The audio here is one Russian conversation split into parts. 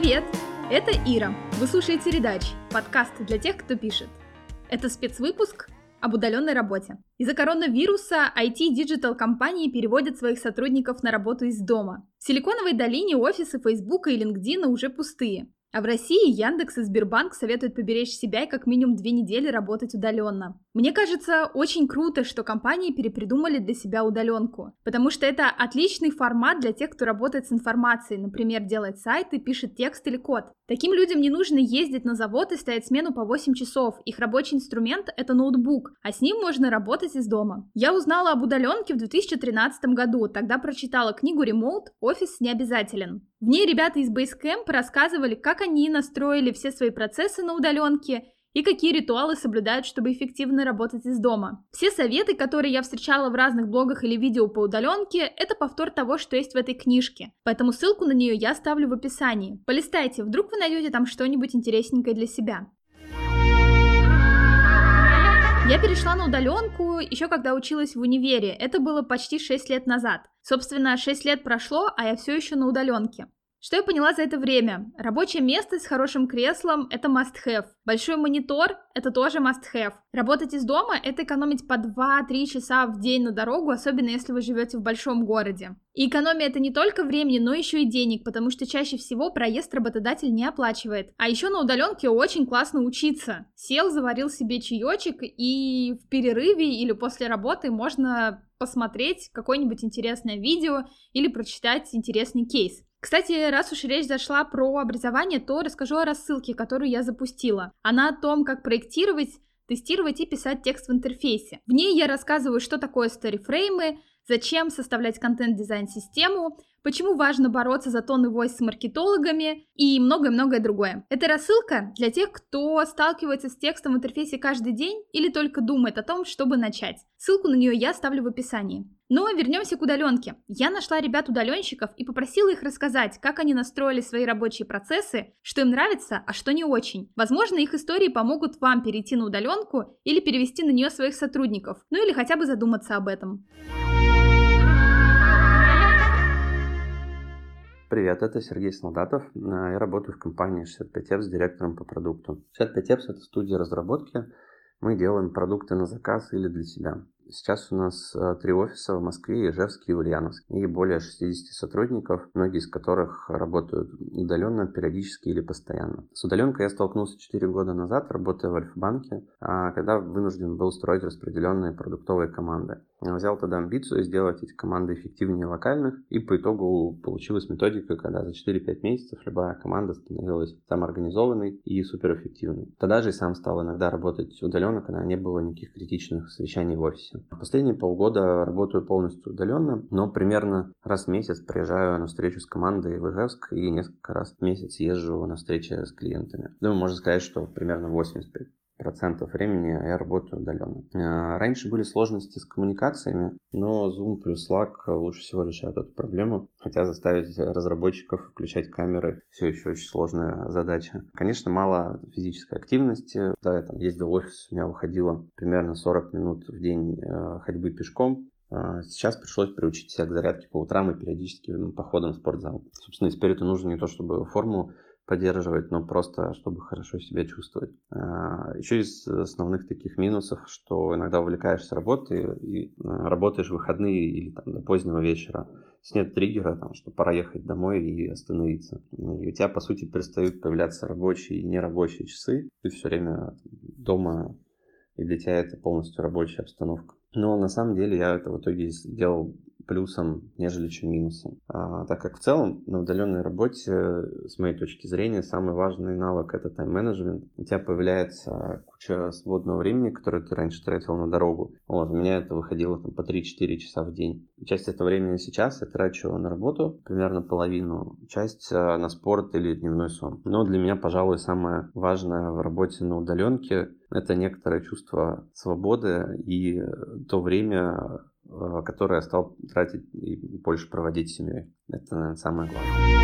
Привет! Это Ира. Вы слушаете «Редач» – подкаст для тех, кто пишет. Это спецвыпуск об удаленной работе. Из-за коронавируса IT-digital компании переводят своих сотрудников на работу из дома. В Силиконовой долине офисы Facebook и LinkedIn уже пустые. А в России Яндекс и Сбербанк советуют поберечь себя и как минимум две недели работать удаленно. Мне кажется, очень круто, что компании перепридумали для себя удаленку, потому что это отличный формат для тех, кто работает с информацией, например, делает сайты, пишет текст или код. Таким людям не нужно ездить на завод и стоять смену по 8 часов. Их рабочий инструмент — это ноутбук, а с ним можно работать из дома. Я узнала об удаленке в 2013 году, тогда прочитала книгу «Ремоут. Офис не обязателен». В ней ребята из Basecamp рассказывали, как они настроили все свои процессы на удаленке и какие ритуалы соблюдают, чтобы эффективно работать из дома. Все советы, которые я встречала в разных блогах или видео по удаленке, это повтор того, что есть в этой книжке. Поэтому ссылку на нее я оставлю в описании. Полистайте, вдруг вы найдете там что-нибудь интересненькое для себя. Я перешла на удаленку еще когда училась в универе. Это было почти 6 лет назад. Собственно, 6 лет прошло, а я все еще на удаленке. Что я поняла за это время? Рабочее место с хорошим креслом – это must-have. Большой монитор – это тоже must-have. Работать из дома – это экономить по 2-3 часа в день на дорогу, особенно если вы живете в большом городе. И экономия – это не только времени, но еще и денег, потому что чаще всего проезд работодатель не оплачивает. А еще на удаленке очень классно учиться. Сел, заварил себе чаечек, и в перерыве или после работы можно посмотреть какое-нибудь интересное видео или прочитать интересный кейс. Кстати, раз уж речь зашла про образование, то расскажу о рассылке, которую я запустила. Она о том, как проектировать, тестировать и писать текст в интерфейсе. В ней я рассказываю, что такое старифреймы, зачем составлять контент-дизайн-систему, почему важно бороться за тон и войс с маркетологами и многое-многое другое. Это рассылка для тех, кто сталкивается с текстом в интерфейсе каждый день или только думает о том, чтобы начать. Ссылку на нее я оставлю в описании. Но вернемся к удаленке. Я нашла ребят-удаленщиков и попросила их рассказать, как они настроили свои рабочие процессы, что им нравится, а что не очень. Возможно, их истории помогут вам перейти на удаленку или перевести на нее своих сотрудников, ну или хотя бы задуматься об этом. Привет, это Сергей Солдатов. Я работаю в компании 65 с директором по продукту. 65 это студия разработки. Мы делаем продукты на заказ или для себя. Сейчас у нас э, три офиса в Москве, Ижевске и Ульяновске. И более 60 сотрудников, многие из которых работают удаленно, периодически или постоянно. С удаленкой я столкнулся 4 года назад, работая в Альфа-банке, а когда вынужден был строить распределенные продуктовые команды. Взял тогда амбицию сделать эти команды эффективнее локальных, и по итогу получилась методика, когда за 4-5 месяцев любая команда становилась самоорганизованной и суперэффективной. Тогда же и сам стал иногда работать удаленно, когда не было никаких критичных совещаний в офисе. Последние полгода работаю полностью удаленно, но примерно раз в месяц приезжаю на встречу с командой в Ижевск и несколько раз в месяц езжу на встречи с клиентами. Думаю, можно сказать, что примерно 85 процентов времени я работаю удаленно. А, раньше были сложности с коммуникациями, но Zoom плюс Slack лучше всего решают эту проблему, хотя заставить разработчиков включать камеры все еще очень сложная задача. Конечно, мало физической активности. Да, я там ездил в офис, у меня выходило примерно 40 минут в день э, ходьбы пешком, а, Сейчас пришлось приучить себя к зарядке по утрам и периодически ну, походам в спортзал. Собственно, теперь это нужно не то, чтобы форму поддерживать, но просто чтобы хорошо себя чувствовать. А, Еще из основных таких минусов, что иногда увлекаешься работой и а, работаешь в выходные или там до позднего вечера. Если триггера, там, что пора ехать домой и остановиться. И у тебя, по сути, перестают появляться рабочие и нерабочие часы. Ты все время дома, и для тебя это полностью рабочая обстановка. Но на самом деле я это в итоге сделал плюсом, нежели чем минусом. А, так как в целом на удаленной работе, с моей точки зрения, самый важный навык это тайм-менеджмент. У тебя появляется куча свободного времени, которое ты раньше тратил на дорогу. Вот, у меня это выходило там, по 3-4 часа в день. Часть этого времени сейчас я трачу на работу, примерно половину, часть а, на спорт или дневной сон. Но для меня, пожалуй, самое важное в работе на удаленке это некоторое чувство свободы и то время, Э, которое я стал тратить и больше проводить с семьей. Это, наверное, самое главное.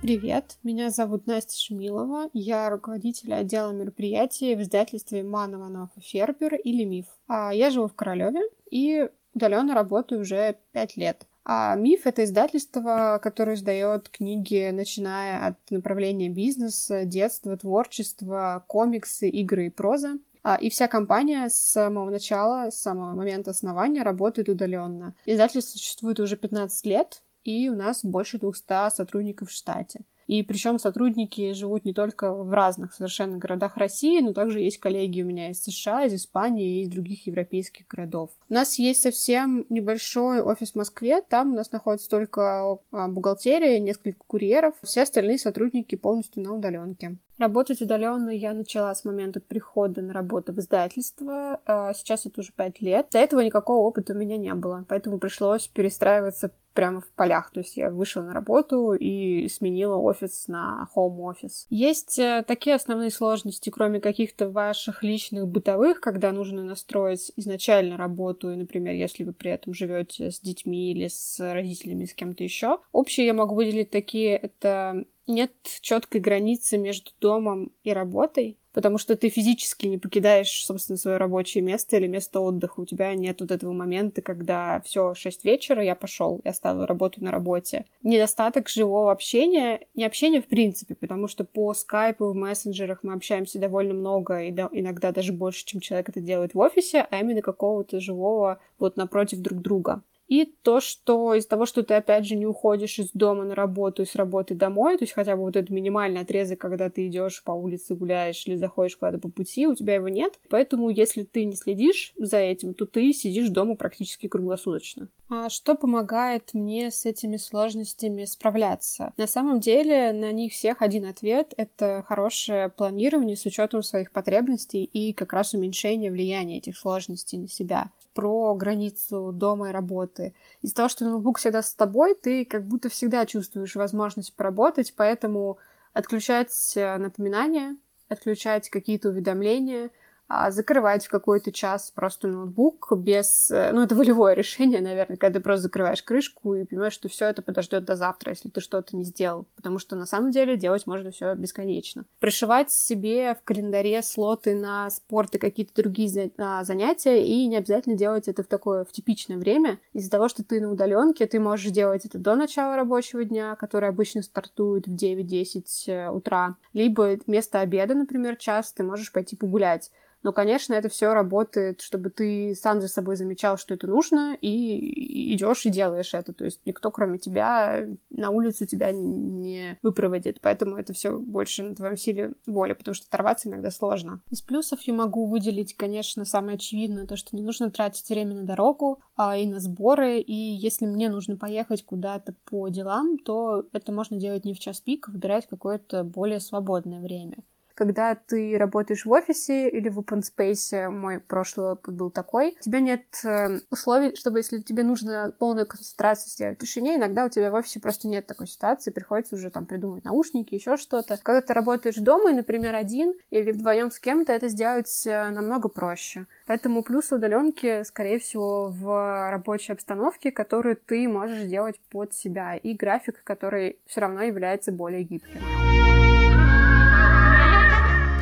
Привет, меня зовут Настя Шумилова, я руководитель отдела мероприятий в издательстве Манованов Фербер или Миф. А я живу в Королеве и удаленно работаю уже пять лет. А «Миф» — это издательство, которое издает книги, начиная от направления бизнеса, детства, творчества, комиксы, игры и проза. А, и вся компания с самого начала, с самого момента основания работает удаленно. Издательство существует уже 15 лет, и у нас больше 200 сотрудников в штате. И причем сотрудники живут не только в разных совершенно городах России, но также есть коллеги у меня из США, из Испании и из других европейских городов. У нас есть совсем небольшой офис в Москве, там у нас находится только а, бухгалтерия, несколько курьеров, все остальные сотрудники полностью на удаленке. Работать удаленно я начала с момента прихода на работу в издательство. А, сейчас это уже пять лет. До этого никакого опыта у меня не было, поэтому пришлось перестраиваться прямо в полях. То есть я вышла на работу и сменила офис на home офис. Есть э, такие основные сложности, кроме каких-то ваших личных бытовых, когда нужно настроить изначально работу, и, например, если вы при этом живете с детьми или с родителями, с кем-то еще. Общие я могу выделить такие, это нет четкой границы между домом и работой потому что ты физически не покидаешь, собственно, свое рабочее место или место отдыха. У тебя нет вот этого момента, когда все, 6 вечера, я пошел, я оставил работу на работе. Недостаток живого общения, не общения в принципе, потому что по скайпу, в мессенджерах мы общаемся довольно много, и иногда даже больше, чем человек это делает в офисе, а именно какого-то живого вот напротив друг друга. И то, что из-за того, что ты, опять же, не уходишь из дома на работу и с работы домой, то есть хотя бы вот этот минимальный отрезок, когда ты идешь по улице, гуляешь или заходишь куда-то по пути, у тебя его нет. Поэтому, если ты не следишь за этим, то ты сидишь дома практически круглосуточно. А что помогает мне с этими сложностями справляться? На самом деле на них всех один ответ — это хорошее планирование с учетом своих потребностей и как раз уменьшение влияния этих сложностей на себя про границу дома и работы. Из-за того, что ноутбук всегда с тобой, ты как будто всегда чувствуешь возможность поработать, поэтому отключать э, напоминания, отключать какие-то уведомления — закрывать в какой-то час просто ноутбук без... Э, ну, это волевое решение, наверное, когда ты просто закрываешь крышку и понимаешь, что все это подождет до завтра, если ты что-то не сделал. Потому что на самом деле делать можно все бесконечно. Пришивать себе в календаре слоты на спорт и какие-то другие а, занятия, и не обязательно делать это в такое в типичное время. Из-за того, что ты на удаленке, ты можешь делать это до начала рабочего дня, который обычно стартует в 9-10 э, утра, либо вместо обеда, например, час ты можешь пойти погулять. Но, конечно, это все работает, чтобы ты сам за собой замечал, что это нужно, и идешь и делаешь это. То есть никто, кроме тебя, на улицу тебя не выпроводит. Поэтому это все больше на твоем силе воли, потому что оторваться иногда сложно. Из плюсов я могу выделить, конечно, самое очевидное, то, что не нужно тратить время на дорогу а, и на сборы. И если мне нужно поехать куда-то по делам, то это можно делать не в час пик, выбирать какое-то более свободное время когда ты работаешь в офисе или в open space, мой прошлый опыт был такой, у тебя нет э, условий, чтобы если тебе нужно полную концентрацию сделать в тишине, иногда у тебя в офисе просто нет такой ситуации, приходится уже там придумать наушники, еще что-то. Когда ты работаешь дома и, например, один или вдвоем с кем-то, это сделать э, намного проще. Поэтому плюс удаленки, скорее всего, в рабочей обстановке, которую ты можешь делать под себя, и график, который все равно является более гибким.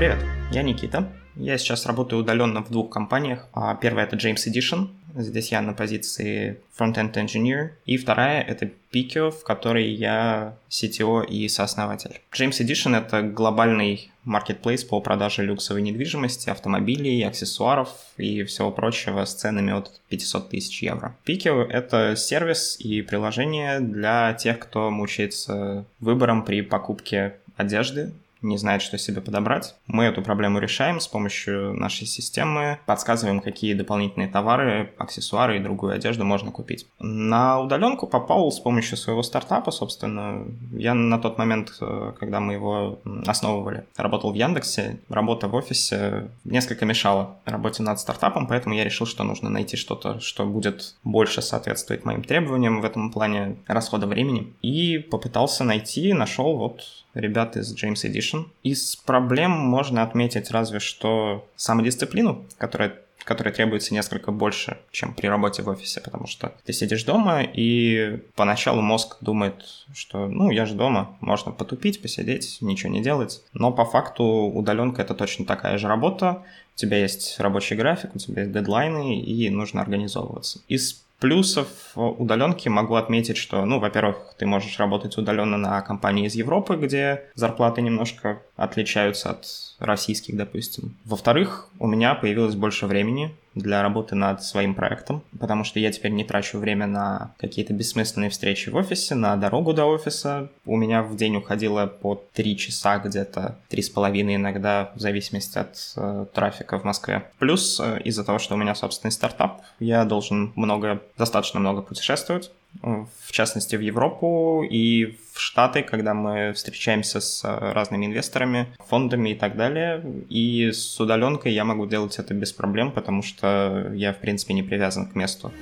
Привет, я Никита. Я сейчас работаю удаленно в двух компаниях. А первая это James Edition. Здесь я на позиции Front-End Engineer. И вторая это Pikio, в которой я CTO и сооснователь. James Edition это глобальный маркетплейс по продаже люксовой недвижимости, автомобилей, аксессуаров и всего прочего с ценами от 500 тысяч евро. Pikio — это сервис и приложение для тех, кто мучается выбором при покупке одежды не знает, что себе подобрать. Мы эту проблему решаем с помощью нашей системы, подсказываем, какие дополнительные товары, аксессуары и другую одежду можно купить. На удаленку попал с помощью своего стартапа, собственно. Я на тот момент, э, когда мы его основывали, работал в Яндексе. Работа в офисе несколько мешала работе над стартапом, поэтому я решил, что нужно найти что-то, что будет больше соответствовать моим требованиям в этом плане расхода времени. И попытался найти, нашел вот ребят из James Edition. Из проблем можно отметить разве что самодисциплину, которая которая требуется несколько больше, чем при работе в офисе, потому что ты сидишь дома, и поначалу мозг думает, что, ну, я же дома, можно потупить, посидеть, ничего не делать. Но по факту удаленка — это точно такая же работа, у тебя есть рабочий график, у тебя есть дедлайны, и нужно организовываться. Из плюсов удаленки могу отметить, что, ну, во-первых, ты можешь работать удаленно на компании из Европы, где зарплаты немножко отличаются от российских, допустим. Во-вторых, у меня появилось больше времени для работы над своим проектом, потому что я теперь не трачу время на какие-то бессмысленные встречи в офисе, на дорогу до офиса. У меня в день уходило по три часа где-то, три с половиной иногда, в зависимости от э, трафика в Москве. Плюс э, из-за того, что у меня собственный стартап, я должен много, достаточно много путешествовать, в частности в Европу и в Штаты, когда мы встречаемся с э, разными инвесторами, фондами и так далее. И с удаленкой я могу делать это без проблем, потому что я, в принципе, не привязан к месту.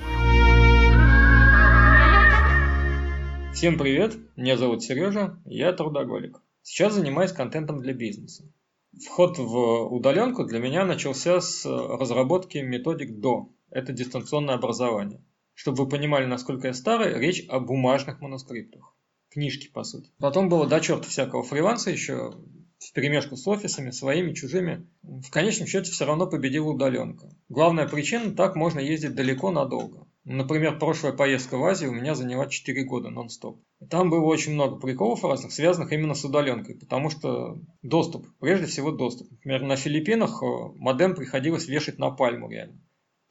Всем привет, меня зовут Сережа, я трудоголик. Сейчас занимаюсь контентом для бизнеса. Вход в удаленку для меня начался с разработки методик ДО. Это дистанционное образование. Чтобы вы понимали, насколько я старый, речь о бумажных манускриптах. Книжки, по сути. Потом было до черта всякого фриланса еще, в перемешку с офисами, своими, чужими. В конечном счете все равно победила удаленка. Главная причина – так можно ездить далеко надолго. Например, прошлая поездка в Азию у меня заняла 4 года нон-стоп. Там было очень много приколов разных, связанных именно с удаленкой, потому что доступ, прежде всего доступ. Например, на Филиппинах э, модем приходилось вешать на пальму реально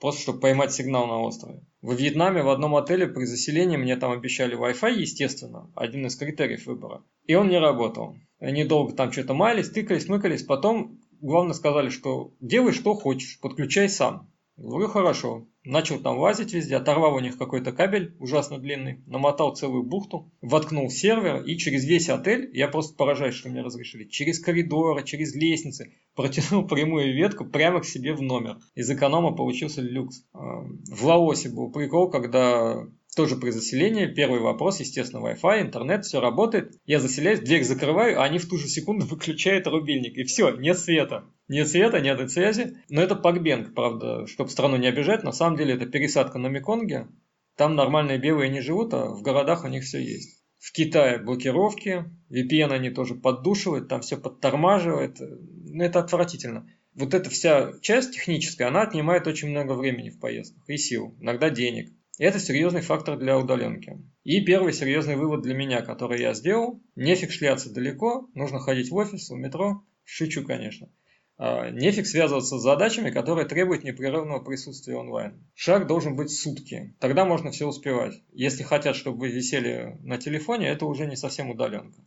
просто чтобы поймать сигнал на острове. Во Вьетнаме в одном отеле при заселении мне там обещали Wi-Fi, естественно, один из критериев выбора. И он не работал. Они долго там что-то мались, тыкались, мыкались. Потом, главное, сказали, что делай что хочешь, подключай сам. Говорю, хорошо. Начал там лазить везде, оторвал у них какой-то кабель ужасно длинный, намотал целую бухту, воткнул сервер и через весь отель, я просто поражаюсь, что мне разрешили, через коридоры, через лестницы, протянул прямую ветку прямо к себе в номер. Из эконома получился люкс. А, в Лаосе был прикол, когда тоже при заселении. Первый вопрос, естественно, Wi-Fi, интернет, все работает. Я заселяюсь, дверь закрываю, а они в ту же секунду выключают рубильник. И все, нет света. Нет света, нет связи. Но это Пакбенг, правда, чтобы страну не обижать. На самом деле это пересадка на Меконге. Там нормальные белые не живут, а в городах у них все есть. В Китае блокировки, VPN они тоже поддушивают, там все подтормаживает. Ну, это отвратительно. Вот эта вся часть техническая, она отнимает очень много времени в поездках и сил, иногда денег. Это серьезный фактор для удаленки. И первый серьезный вывод для меня, который я сделал, нефиг шляться далеко, нужно ходить в офис, в метро, шучу, конечно. А, нефиг связываться с задачами, которые требуют непрерывного присутствия онлайн. Шаг должен быть сутки, тогда можно все успевать. Если хотят, чтобы вы висели на телефоне, это уже не совсем удаленка.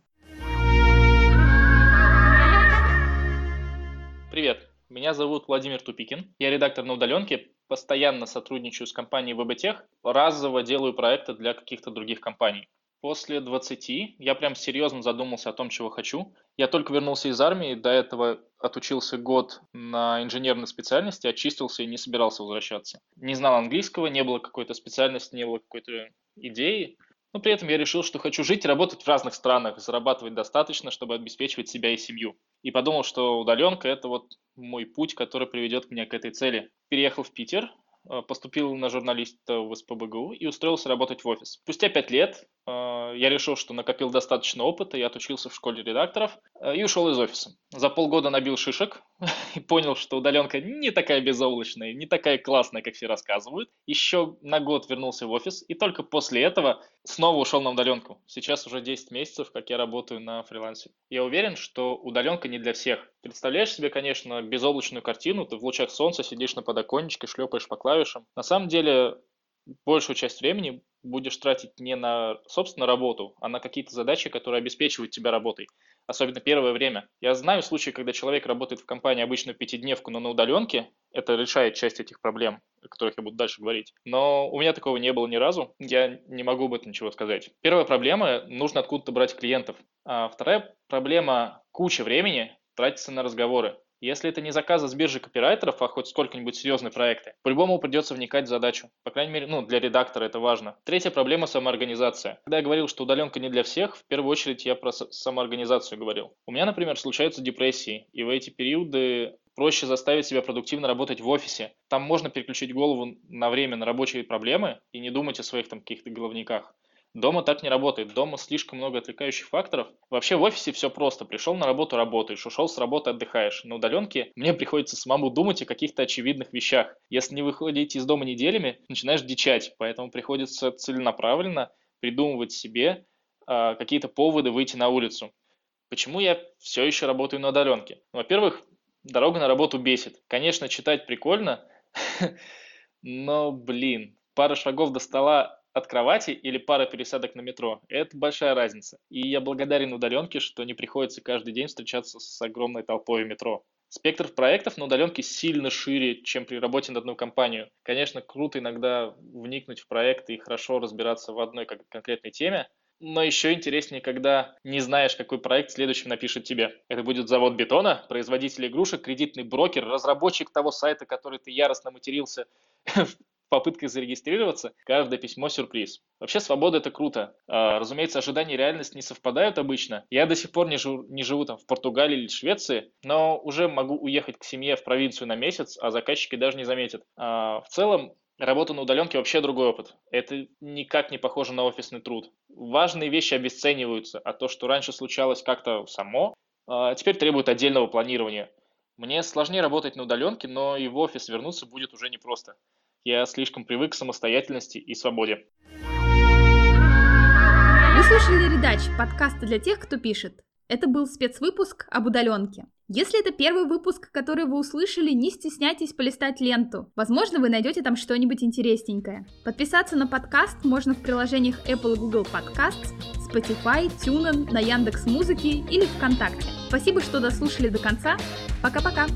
Привет, меня зовут Владимир Тупикин. Я редактор на удаленке, постоянно сотрудничаю с компанией VBTech, разово делаю проекты для каких-то других компаний. После 20 я прям серьезно задумался о том, чего хочу. Я только вернулся из армии, до этого отучился год на инженерной специальности, очистился и не собирался возвращаться. Не знал английского, не было какой-то специальности, не было какой-то идеи. Но при этом я решил, что хочу жить и работать в разных странах, зарабатывать достаточно, чтобы обеспечивать себя и семью. И подумал, что удаленка – это вот мой путь, который приведет меня к этой цели. Переехал в Питер, э, поступил на журналиста в СПБГУ и устроился работать в офис. Спустя пять лет я решил, что накопил достаточно опыта, я отучился в школе редакторов э, и ушел из офиса. За полгода набил шишек и понял, что удаленка не такая безоблачная, не такая классная, как все рассказывают. Еще на год вернулся в офис и только после этого снова ушел на удаленку. Сейчас уже 10 месяцев, как я работаю на фрилансе. Я уверен, что удаленка не для всех. Представляешь себе, конечно, безоблачную картину, ты в лучах солнца сидишь на подоконничке, шлепаешь по клавишам. На самом деле большую часть времени будешь тратить не на, собственно, работу, а на какие-то задачи, которые обеспечивают тебя работой. Особенно первое время. Я знаю случаи, когда человек работает в компании обычно пятидневку, но на удаленке. Это решает часть этих проблем, о которых я буду дальше говорить. Но у меня такого не было ни разу. Я не могу об этом ничего сказать. Первая проблема – нужно откуда-то брать клиентов. А вторая проблема – куча времени тратится на разговоры. Если это не заказы с биржи копирайтеров, а хоть сколько-нибудь серьезные проекты, по-любому придется вникать в задачу. По крайней мере, ну, для редактора это важно. Третья проблема – самоорганизация. Когда я говорил, что удаленка не для всех, в первую очередь я про самоорганизацию говорил. У меня, например, случаются депрессии, и в эти периоды проще заставить себя продуктивно работать в офисе. Там можно переключить голову на время на рабочие проблемы и не думать о своих там каких-то головниках. Дома так не работает. Дома слишком много отвлекающих факторов. Вообще в офисе все просто. Пришел на работу, работаешь. Ушел с работы, отдыхаешь. На удаленке мне приходится самому думать о каких-то очевидных вещах. Если не выходить из дома неделями, начинаешь дичать. Поэтому приходится целенаправленно придумывать себе э, какие-то поводы выйти на улицу. Почему я все еще работаю на удаленке? Ну, во-первых, дорога на работу бесит. Конечно, читать прикольно, но, блин, пара шагов до стола от кровати или пара пересадок на метро. Это большая разница. И я благодарен удаленке, что не приходится каждый день встречаться с огромной толпой в метро. Спектр проектов на удаленке сильно шире, чем при работе над одну компанию. Конечно, круто иногда вникнуть в проект и хорошо разбираться в одной конкретной теме, но еще интереснее, когда не знаешь, какой проект следующим напишет тебе. Это будет завод бетона, производитель игрушек, кредитный брокер, разработчик того сайта, который ты яростно матерился попытках зарегистрироваться, каждое письмо сюрприз. Вообще свобода это круто. А, разумеется, ожидания и реальность не совпадают обычно. Я до сих пор не живу, не живу там в Португалии или Швеции, но уже могу уехать к семье в провинцию на месяц, а заказчики даже не заметят. А, в целом, Работа на удаленке вообще другой опыт. Это никак не похоже на офисный труд. Важные вещи обесцениваются, а то, что раньше случалось как-то само, а, теперь требует отдельного планирования. Мне сложнее работать на удаленке, но и в офис вернуться будет уже непросто. Я слишком привык к самостоятельности и свободе. Вы слушали «Редач» – подкасты для тех, кто пишет. Это был спецвыпуск об удаленке. Если это первый выпуск, который вы услышали, не стесняйтесь полистать ленту. Возможно, вы найдете там что-нибудь интересненькое. Подписаться на подкаст можно в приложениях Apple и Google Podcasts, Spotify, TuneIn, на Яндекс Музыке или ВКонтакте. Спасибо, что дослушали до конца. Пока-пока!